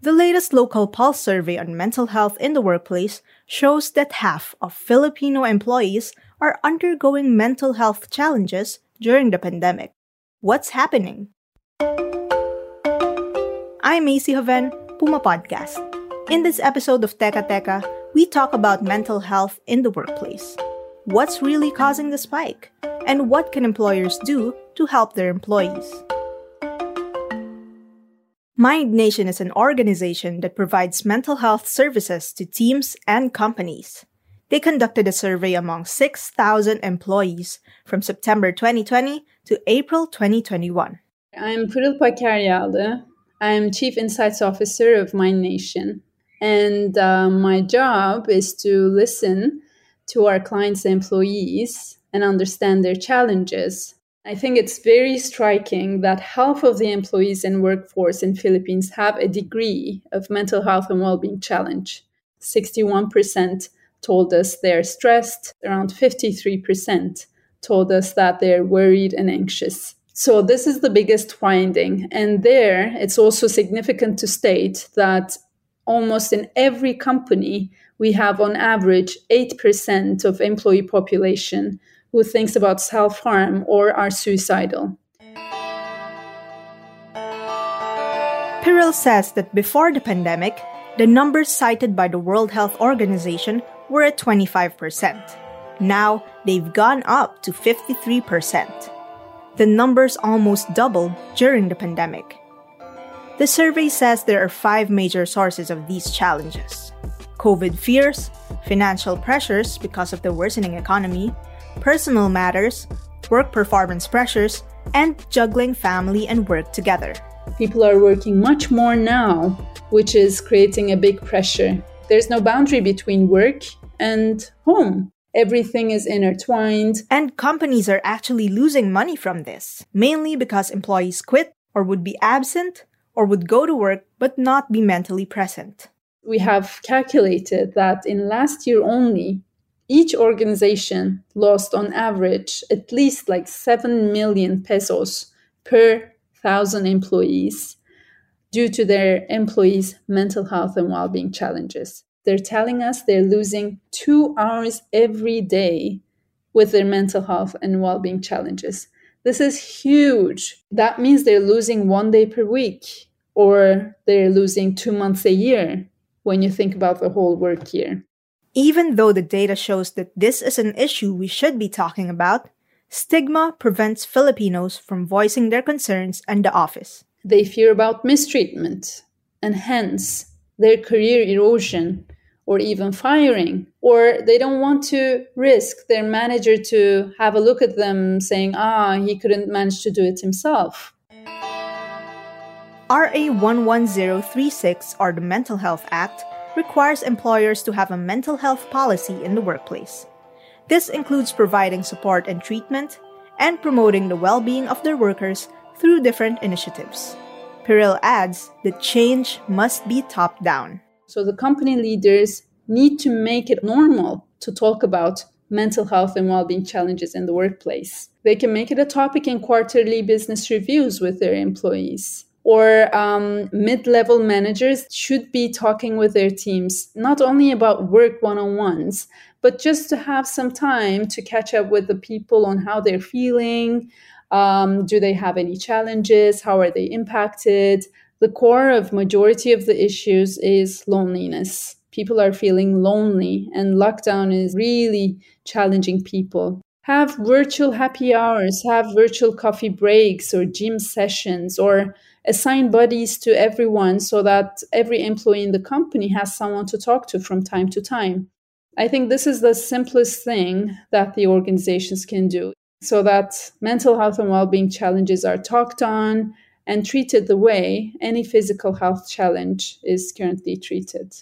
The latest local pulse survey on mental health in the workplace shows that half of Filipino employees are undergoing mental health challenges during the pandemic. What's happening? I'm Macy Hoven, Puma Podcast. In this episode of Teka Teka, we talk about mental health in the workplace. What's really causing the spike? And what can employers do to help their employees? Mind Nation is an organization that provides mental health services to teams and companies. They conducted a survey among 6,000 employees from September 2020 to April 2021. I'm Pırılpa Karyalı. I'm Chief Insights Officer of Mind Nation. And uh, my job is to listen to our clients' employees and understand their challenges I think it's very striking that half of the employees and workforce in Philippines have a degree of mental health and well-being challenge. 61% told us they're stressed, around 53% told us that they're worried and anxious. So this is the biggest finding and there it's also significant to state that almost in every company we have on average 8% of employee population who thinks about self harm or are suicidal. Piril says that before the pandemic, the numbers cited by the World Health Organization were at 25%. Now, they've gone up to 53%. The numbers almost doubled during the pandemic. The survey says there are five major sources of these challenges COVID fears, financial pressures because of the worsening economy, personal matters, work performance pressures, and juggling family and work together. People are working much more now, which is creating a big pressure. There's no boundary between work and home. Everything is intertwined. And companies are actually losing money from this, mainly because employees quit or would be absent or would go to work but not be mentally present. We have calculated that in last year only, each organization lost on average at least like 7 million pesos per thousand employees due to their employees' mental health and well being challenges. They're telling us they're losing two hours every day with their mental health and well being challenges. This is huge. That means they're losing one day per week or they're losing two months a year when you think about the whole work year. Even though the data shows that this is an issue we should be talking about, stigma prevents Filipinos from voicing their concerns in the office. They fear about mistreatment and hence their career erosion or even firing, or they don't want to risk their manager to have a look at them saying, ah, he couldn't manage to do it himself. RA 11036, or the Mental Health Act, requires employers to have a mental health policy in the workplace. This includes providing support and treatment and promoting the well being of their workers through different initiatives. Piril adds that change must be top down. So the company leaders need to make it normal to talk about mental health and well being challenges in the workplace. They can make it a topic in quarterly business reviews with their employees or um, mid level managers should be talking with their teams, not only about work one on ones, but just to have some time to catch up with the people on how they're feeling. Um, do they have any challenges? How are they impacted? The core of majority of the issues is loneliness. People are feeling lonely, and lockdown is really challenging people have virtual happy hours, have virtual coffee breaks or gym sessions, or assign buddies to everyone so that every employee in the company has someone to talk to from time to time. I think this is the simplest thing that the organizations can do so that mental health and well being challenges are talked on and treated the way any physical health challenge is currently treated.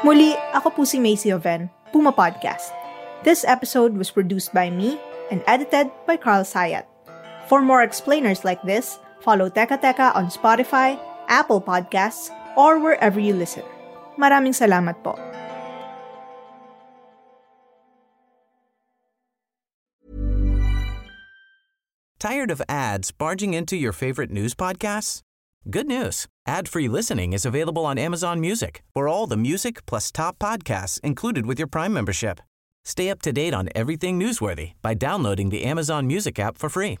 Muli, ako po si Macy Oven, Puma Podcast. This episode was produced by me and edited by Carl Sayat. For more explainers like this, follow Teka Teka on Spotify, Apple Podcasts, or wherever you listen. Maraming salamat po. Tired of ads barging into your favorite news podcasts? Good news. Ad-free listening is available on Amazon Music for all the music plus top podcasts included with your Prime membership. Stay up to date on everything newsworthy by downloading the Amazon Music app for free